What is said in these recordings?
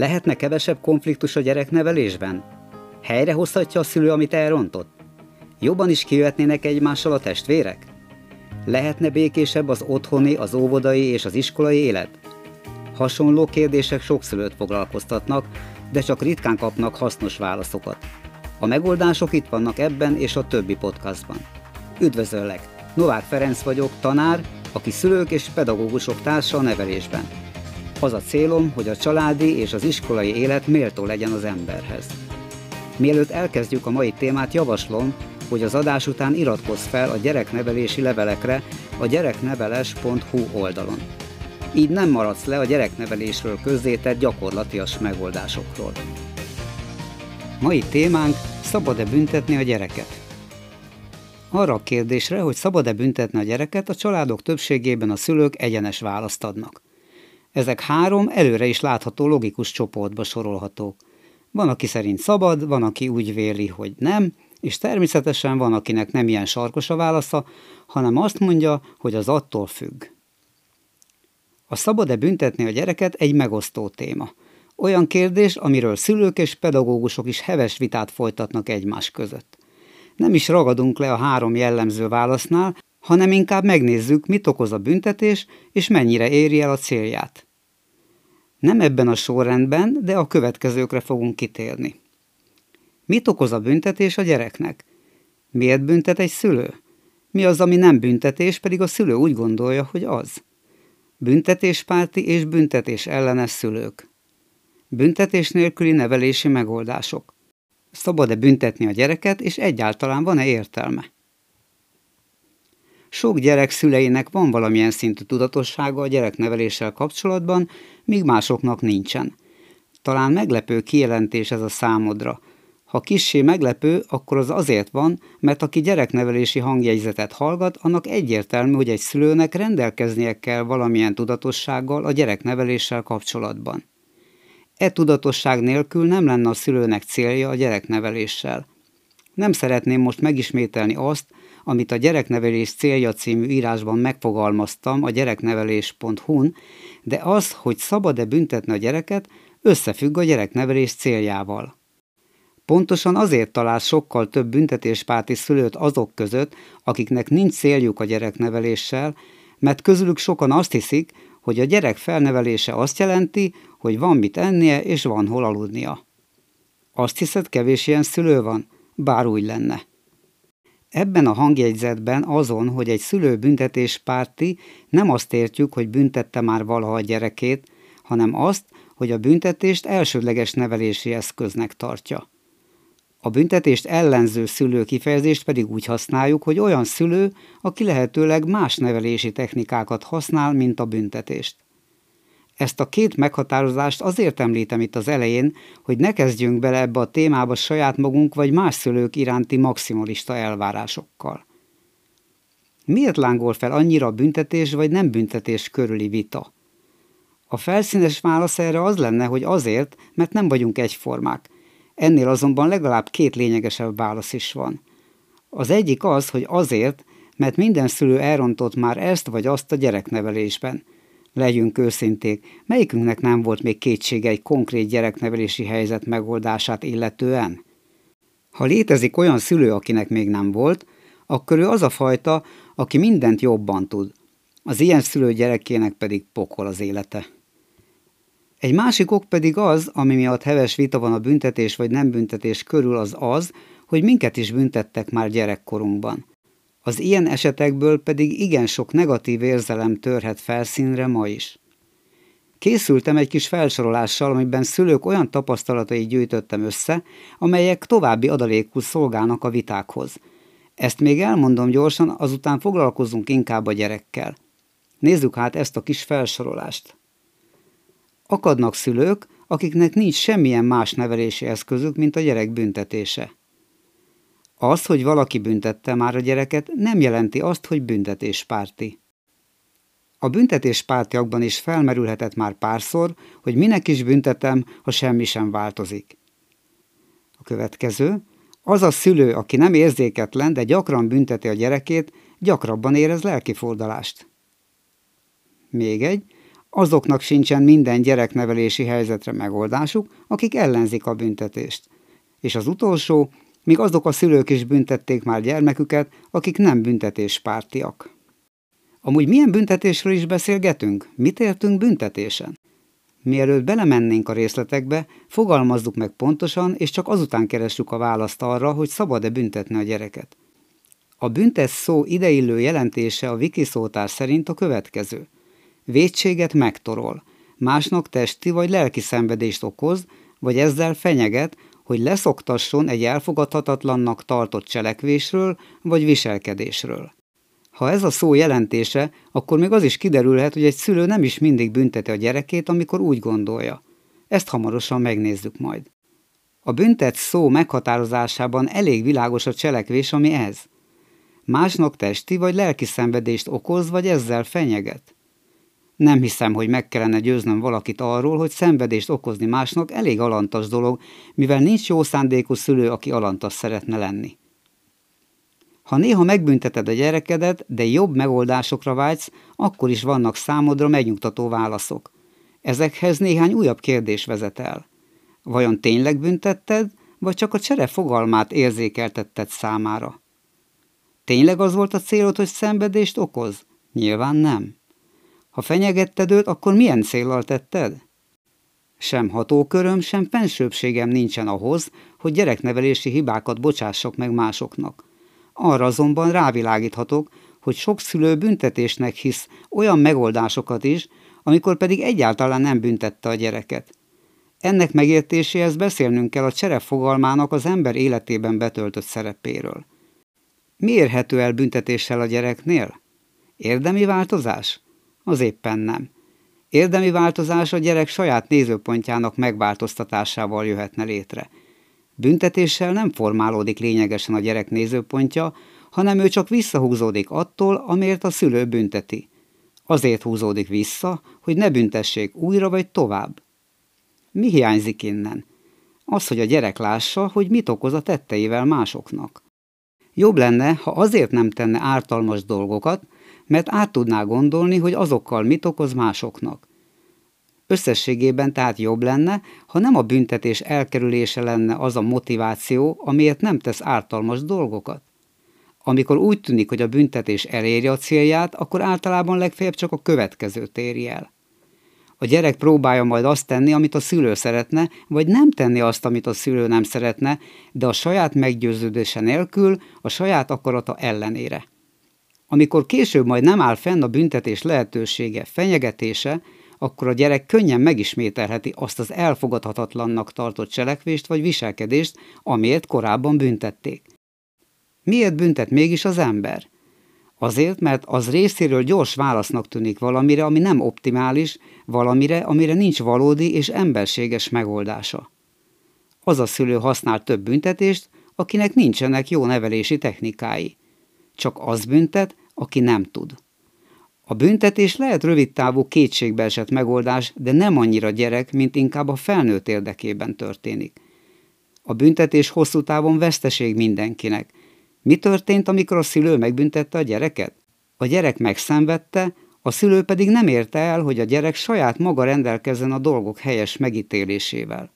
Lehetne kevesebb konfliktus a gyereknevelésben? Helyrehozhatja a szülő, amit elrontott? Jobban is kijöhetnének egymással a testvérek? Lehetne békésebb az otthoni, az óvodai és az iskolai élet? Hasonló kérdések sok szülőt foglalkoztatnak, de csak ritkán kapnak hasznos válaszokat. A megoldások itt vannak ebben és a többi podcastban. Üdvözöllek! Novák Ferenc vagyok, tanár, aki szülők és pedagógusok társa a nevelésben. Az a célom, hogy a családi és az iskolai élet méltó legyen az emberhez. Mielőtt elkezdjük a mai témát, javaslom, hogy az adás után iratkozz fel a gyereknevelési levelekre a gyerekneveles.hu oldalon. Így nem maradsz le a gyereknevelésről közzétett gyakorlatias megoldásokról. Mai témánk szabad-e büntetni a gyereket? Arra a kérdésre, hogy szabad-e büntetni a gyereket, a családok többségében a szülők egyenes választ adnak. Ezek három előre is látható logikus csoportba sorolhatók. Van, aki szerint szabad, van, aki úgy véli, hogy nem, és természetesen van, akinek nem ilyen sarkos a válasza, hanem azt mondja, hogy az attól függ. A szabad-e büntetni a gyereket egy megosztó téma. Olyan kérdés, amiről szülők és pedagógusok is heves vitát folytatnak egymás között. Nem is ragadunk le a három jellemző válasznál, hanem inkább megnézzük, mit okoz a büntetés, és mennyire éri el a célját. Nem ebben a sorrendben, de a következőkre fogunk kitérni. Mit okoz a büntetés a gyereknek? Miért büntet egy szülő? Mi az, ami nem büntetés, pedig a szülő úgy gondolja, hogy az? Büntetéspárti és büntetés ellenes szülők. Büntetés nélküli nevelési megoldások. Szabad-e büntetni a gyereket, és egyáltalán van-e értelme? Sok gyerek szüleinek van valamilyen szintű tudatossága a gyerekneveléssel kapcsolatban, míg másoknak nincsen. Talán meglepő kijelentés ez a számodra. Ha kissé meglepő, akkor az azért van, mert aki gyereknevelési hangjegyzetet hallgat, annak egyértelmű, hogy egy szülőnek rendelkeznie kell valamilyen tudatossággal a gyerekneveléssel kapcsolatban. E tudatosság nélkül nem lenne a szülőnek célja a gyerekneveléssel. Nem szeretném most megismételni azt, amit a Gyereknevelés célja című írásban megfogalmaztam a gyereknevelés.hu-n, de az, hogy szabad-e büntetni a gyereket, összefügg a gyereknevelés céljával. Pontosan azért talál sokkal több büntetéspárti szülőt azok között, akiknek nincs céljuk a gyerekneveléssel, mert közülük sokan azt hiszik, hogy a gyerek felnevelése azt jelenti, hogy van mit ennie és van hol aludnia. Azt hiszed, kevés ilyen szülő van? Bár úgy lenne. Ebben a hangjegyzetben azon, hogy egy szülő büntetéspárti, nem azt értjük, hogy büntette már valaha a gyerekét, hanem azt, hogy a büntetést elsődleges nevelési eszköznek tartja. A büntetést ellenző szülő kifejezést pedig úgy használjuk, hogy olyan szülő, aki lehetőleg más nevelési technikákat használ, mint a büntetést. Ezt a két meghatározást azért említem itt az elején, hogy ne kezdjünk bele ebbe a témába saját magunk vagy más szülők iránti maximalista elvárásokkal. Miért lángol fel annyira a büntetés vagy nem büntetés körüli vita? A felszínes válasz erre az lenne, hogy azért, mert nem vagyunk egyformák. Ennél azonban legalább két lényegesebb válasz is van. Az egyik az, hogy azért, mert minden szülő elrontott már ezt vagy azt a gyereknevelésben – Legyünk őszinték, melyikünknek nem volt még kétsége egy konkrét gyereknevelési helyzet megoldását illetően? Ha létezik olyan szülő, akinek még nem volt, akkor ő az a fajta, aki mindent jobban tud. Az ilyen szülő gyerekének pedig pokol az élete. Egy másik ok pedig az, ami miatt heves vita van a büntetés vagy nem büntetés körül, az az, hogy minket is büntettek már gyerekkorunkban. Az ilyen esetekből pedig igen sok negatív érzelem törhet felszínre ma is. Készültem egy kis felsorolással, amiben szülők olyan tapasztalatai gyűjtöttem össze, amelyek további adalékul szolgálnak a vitákhoz. Ezt még elmondom gyorsan, azután foglalkozunk inkább a gyerekkel. Nézzük hát ezt a kis felsorolást. Akadnak szülők, akiknek nincs semmilyen más nevelési eszközük, mint a gyerek büntetése. Az, hogy valaki büntette már a gyereket, nem jelenti azt, hogy büntetéspárti. A büntetéspártiakban is felmerülhetett már párszor, hogy minek is büntetem, ha semmi sem változik. A következő, az a szülő, aki nem érzéketlen, de gyakran bünteti a gyerekét, gyakrabban érez lelkifordalást. Még egy, Azoknak sincsen minden gyereknevelési helyzetre megoldásuk, akik ellenzik a büntetést. És az utolsó, míg azok a szülők is büntették már gyermeküket, akik nem büntetéspártiak. Amúgy milyen büntetésről is beszélgetünk? Mit értünk büntetésen? Mielőtt belemennénk a részletekbe, fogalmazzuk meg pontosan, és csak azután keressük a választ arra, hogy szabad-e büntetni a gyereket. A büntet szó ideillő jelentése a wiki szótár szerint a következő. Védséget megtorol, másnak testi vagy lelki szenvedést okoz, vagy ezzel fenyeget, hogy leszoktasson egy elfogadhatatlannak tartott cselekvésről vagy viselkedésről. Ha ez a szó jelentése, akkor még az is kiderülhet, hogy egy szülő nem is mindig bünteti a gyerekét, amikor úgy gondolja. Ezt hamarosan megnézzük majd. A büntet szó meghatározásában elég világos a cselekvés, ami ez. Másnak testi vagy lelki szenvedést okoz, vagy ezzel fenyeget. Nem hiszem, hogy meg kellene győznöm valakit arról, hogy szenvedést okozni másnak elég alantas dolog, mivel nincs jó szándékú szülő, aki alantas szeretne lenni. Ha néha megbünteted a gyerekedet, de jobb megoldásokra vágysz, akkor is vannak számodra megnyugtató válaszok. Ezekhez néhány újabb kérdés vezet el. Vajon tényleg büntetted, vagy csak a csere fogalmát érzékeltetted számára? Tényleg az volt a célod, hogy szenvedést okoz? Nyilván nem. Ha fenyegetted őt, akkor milyen célral tetted? Sem hatóköröm, sem fensőbségem nincsen ahhoz, hogy gyereknevelési hibákat bocsássak meg másoknak. Arra azonban rávilágíthatok, hogy sok szülő büntetésnek hisz olyan megoldásokat is, amikor pedig egyáltalán nem büntette a gyereket. Ennek megértéséhez beszélnünk kell a csere fogalmának az ember életében betöltött szerepéről. Mi érhető el büntetéssel a gyereknél? Érdemi változás? Az éppen nem. Érdemi változás a gyerek saját nézőpontjának megváltoztatásával jöhetne létre – Büntetéssel nem formálódik lényegesen a gyerek nézőpontja, hanem ő csak visszahúzódik attól, amiért a szülő bünteti. Azért húzódik vissza, hogy ne büntessék újra vagy tovább. Mi hiányzik innen? Az, hogy a gyerek lássa, hogy mit okoz a tetteivel másoknak. Jobb lenne, ha azért nem tenne ártalmas dolgokat, mert át tudná gondolni, hogy azokkal mit okoz másoknak. Összességében tehát jobb lenne, ha nem a büntetés elkerülése lenne az a motiváció, amiért nem tesz ártalmas dolgokat. Amikor úgy tűnik, hogy a büntetés eléri a célját, akkor általában legfeljebb csak a következő téri el. A gyerek próbálja majd azt tenni, amit a szülő szeretne, vagy nem tenni azt, amit a szülő nem szeretne, de a saját meggyőződése nélkül, a saját akarata ellenére. Amikor később majd nem áll fenn a büntetés lehetősége, fenyegetése, akkor a gyerek könnyen megismételheti azt az elfogadhatatlannak tartott cselekvést vagy viselkedést, amiért korábban büntették. Miért büntet mégis az ember? Azért, mert az részéről gyors válasznak tűnik valamire, ami nem optimális, valamire, amire nincs valódi és emberséges megoldása. Az a szülő használ több büntetést, akinek nincsenek jó nevelési technikái. Csak az büntet, aki nem tud. A büntetés lehet rövidtávú kétségbeesett megoldás, de nem annyira gyerek, mint inkább a felnőtt érdekében történik. A büntetés hosszú távon veszteség mindenkinek. Mi történt, amikor a szülő megbüntette a gyereket? A gyerek megszenvedte, a szülő pedig nem érte el, hogy a gyerek saját maga rendelkezzen a dolgok helyes megítélésével.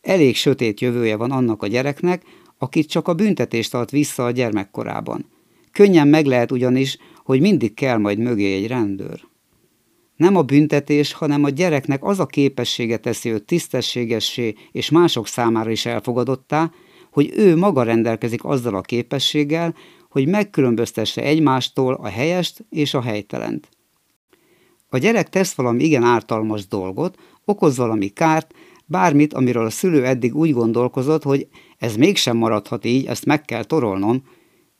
Elég sötét jövője van annak a gyereknek, akit csak a büntetést tart vissza a gyermekkorában. Könnyen meg lehet ugyanis, hogy mindig kell majd mögé egy rendőr. Nem a büntetés, hanem a gyereknek az a képessége teszi őt tisztességessé és mások számára is elfogadottá, hogy ő maga rendelkezik azzal a képességgel, hogy megkülönböztesse egymástól a helyest és a helytelent. A gyerek tesz valami igen ártalmas dolgot, okoz valami kárt, bármit, amiről a szülő eddig úgy gondolkozott, hogy ez mégsem maradhat így, ezt meg kell torolnom,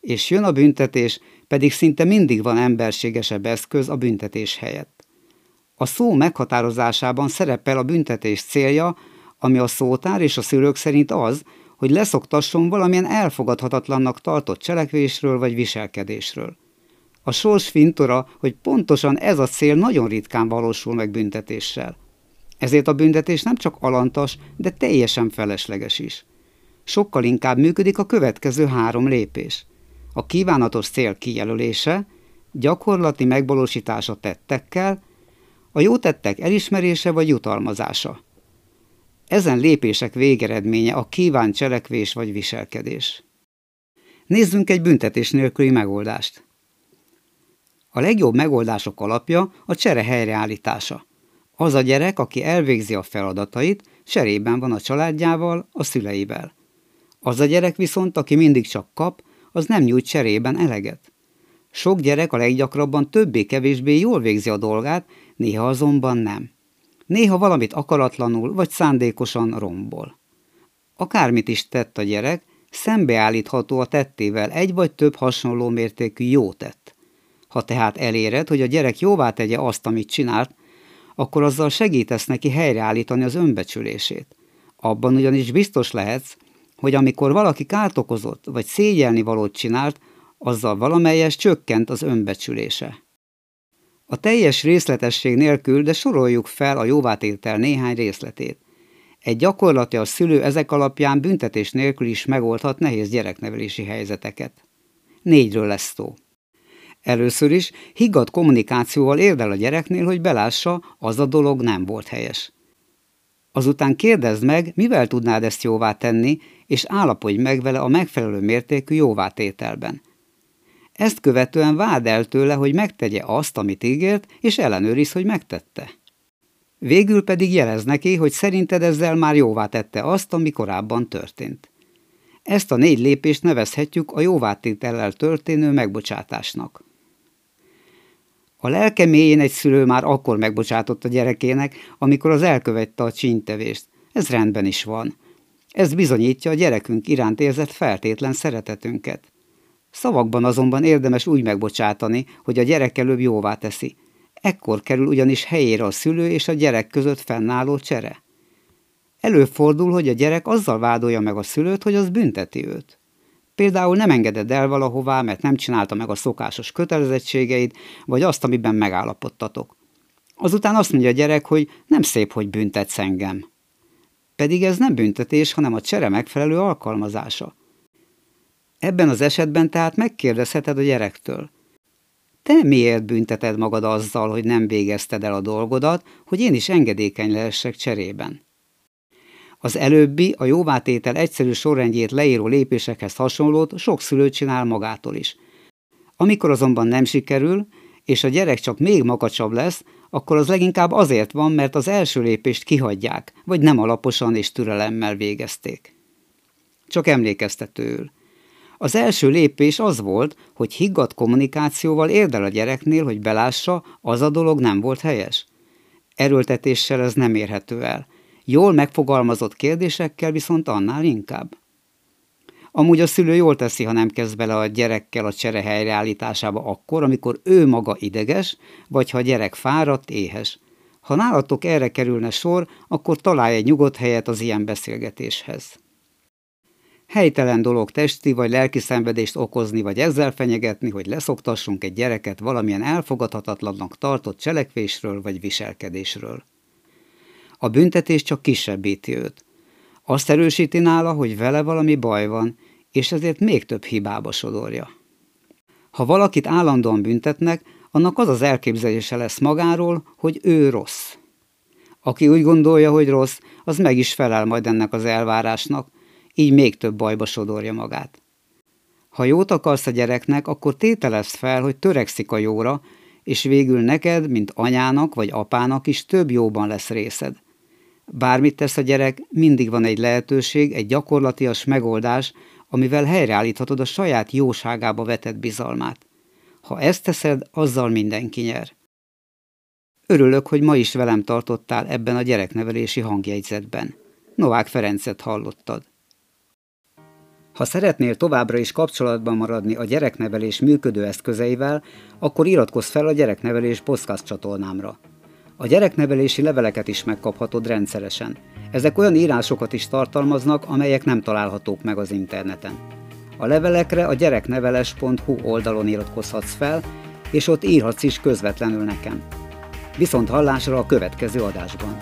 és jön a büntetés, pedig szinte mindig van emberségesebb eszköz a büntetés helyett. A szó meghatározásában szerepel a büntetés célja, ami a szótár és a szülők szerint az, hogy leszoktasson valamilyen elfogadhatatlannak tartott cselekvésről vagy viselkedésről. A sors fintora, hogy pontosan ez a cél nagyon ritkán valósul meg büntetéssel. Ezért a büntetés nem csak alantas, de teljesen felesleges is. Sokkal inkább működik a következő három lépés – a kívánatos cél kijelölése, gyakorlati megvalósítása tettekkel, A jó tettek elismerése vagy jutalmazása. Ezen lépések végeredménye a kívánt cselekvés vagy viselkedés. Nézzünk egy büntetés nélküli megoldást. A legjobb megoldások alapja a csere helyreállítása. Az a gyerek, aki elvégzi a feladatait, cserében van a családjával, a szüleivel. Az a gyerek viszont, aki mindig csak kap, az nem nyújt cserében eleget. Sok gyerek a leggyakrabban többé-kevésbé jól végzi a dolgát, néha azonban nem. Néha valamit akaratlanul vagy szándékosan rombol. Akármit is tett a gyerek, szembeállítható a tettével egy vagy több hasonló mértékű jó tett. Ha tehát eléred, hogy a gyerek jóvá tegye azt, amit csinált, akkor azzal segítesz neki helyreállítani az önbecsülését. Abban ugyanis biztos lehetsz, hogy amikor valaki kárt okozott, vagy szégyelni valót csinált, azzal valamelyes csökkent az önbecsülése. A teljes részletesség nélkül, de soroljuk fel a jóvátétel néhány részletét. Egy gyakorlati a szülő ezek alapján büntetés nélkül is megoldhat nehéz gyereknevelési helyzeteket. Négyről lesz szó. Először is higgadt kommunikációval érdel a gyereknél, hogy belássa, az a dolog nem volt helyes. Azután kérdezd meg, mivel tudnád ezt jóvá tenni, és állapodj meg vele a megfelelő mértékű jóvátételben. Ezt követően vád el tőle, hogy megtegye azt, amit ígért, és ellenőriz, hogy megtette. Végül pedig jelez neki, hogy szerinted ezzel már jóvá tette azt, ami korábban történt. Ezt a négy lépést nevezhetjük a jóvátétellel történő megbocsátásnak. A lelke mélyén egy szülő már akkor megbocsátott a gyerekének, amikor az elkövette a csíntevést. Ez rendben is van. Ez bizonyítja a gyerekünk iránt érzett feltétlen szeretetünket. Szavakban azonban érdemes úgy megbocsátani, hogy a gyerek előbb jóvá teszi. Ekkor kerül ugyanis helyére a szülő és a gyerek között fennálló csere. Előfordul, hogy a gyerek azzal vádolja meg a szülőt, hogy az bünteti őt. Például nem engeded el valahová, mert nem csinálta meg a szokásos kötelezettségeid, vagy azt, amiben megállapodtatok. Azután azt mondja a gyerek, hogy nem szép, hogy büntetsz engem. Pedig ez nem büntetés, hanem a csere megfelelő alkalmazása. Ebben az esetben tehát megkérdezheted a gyerektől. Te miért bünteted magad azzal, hogy nem végezted el a dolgodat, hogy én is engedékeny lehessek cserében? Az előbbi, a jóvátétel egyszerű sorrendjét leíró lépésekhez hasonlót sok szülő csinál magától is. Amikor azonban nem sikerül, és a gyerek csak még makacsabb lesz, akkor az leginkább azért van, mert az első lépést kihagyják, vagy nem alaposan és türelemmel végezték. Csak emlékeztetőül. Az első lépés az volt, hogy higgadt kommunikációval érdel a gyereknél, hogy belássa, az a dolog nem volt helyes. Erőltetéssel ez nem érhető el. Jól megfogalmazott kérdésekkel viszont annál inkább. Amúgy a szülő jól teszi, ha nem kezd bele a gyerekkel a csere helyreállításába akkor, amikor ő maga ideges, vagy ha a gyerek fáradt, éhes. Ha nálatok erre kerülne sor, akkor találj egy nyugodt helyet az ilyen beszélgetéshez. Helytelen dolog testi vagy lelki szenvedést okozni, vagy ezzel fenyegetni, hogy leszoktassunk egy gyereket valamilyen elfogadhatatlannak tartott cselekvésről vagy viselkedésről. A büntetés csak kisebbíti őt. Azt erősíti nála, hogy vele valami baj van, és ezért még több hibába sodorja. Ha valakit állandóan büntetnek, annak az az elképzelése lesz magáról, hogy ő rossz. Aki úgy gondolja, hogy rossz, az meg is felel majd ennek az elvárásnak, így még több bajba sodorja magát. Ha jót akarsz a gyereknek, akkor tételezd fel, hogy törekszik a jóra, és végül neked, mint anyának vagy apának is több jóban lesz részed. Bármit tesz a gyerek, mindig van egy lehetőség, egy gyakorlatias megoldás, amivel helyreállíthatod a saját jóságába vetett bizalmát. Ha ezt teszed, azzal mindenki nyer. Örülök, hogy ma is velem tartottál ebben a gyereknevelési hangjegyzetben. Novák Ferencet hallottad. Ha szeretnél továbbra is kapcsolatban maradni a gyereknevelés működő eszközeivel, akkor iratkozz fel a gyereknevelés podcast csatornámra. A gyereknevelési leveleket is megkaphatod rendszeresen. Ezek olyan írásokat is tartalmaznak, amelyek nem találhatók meg az interneten. A levelekre a gyerekneveles.hu oldalon iratkozhatsz fel, és ott írhatsz is közvetlenül nekem. Viszont hallásra a következő adásban.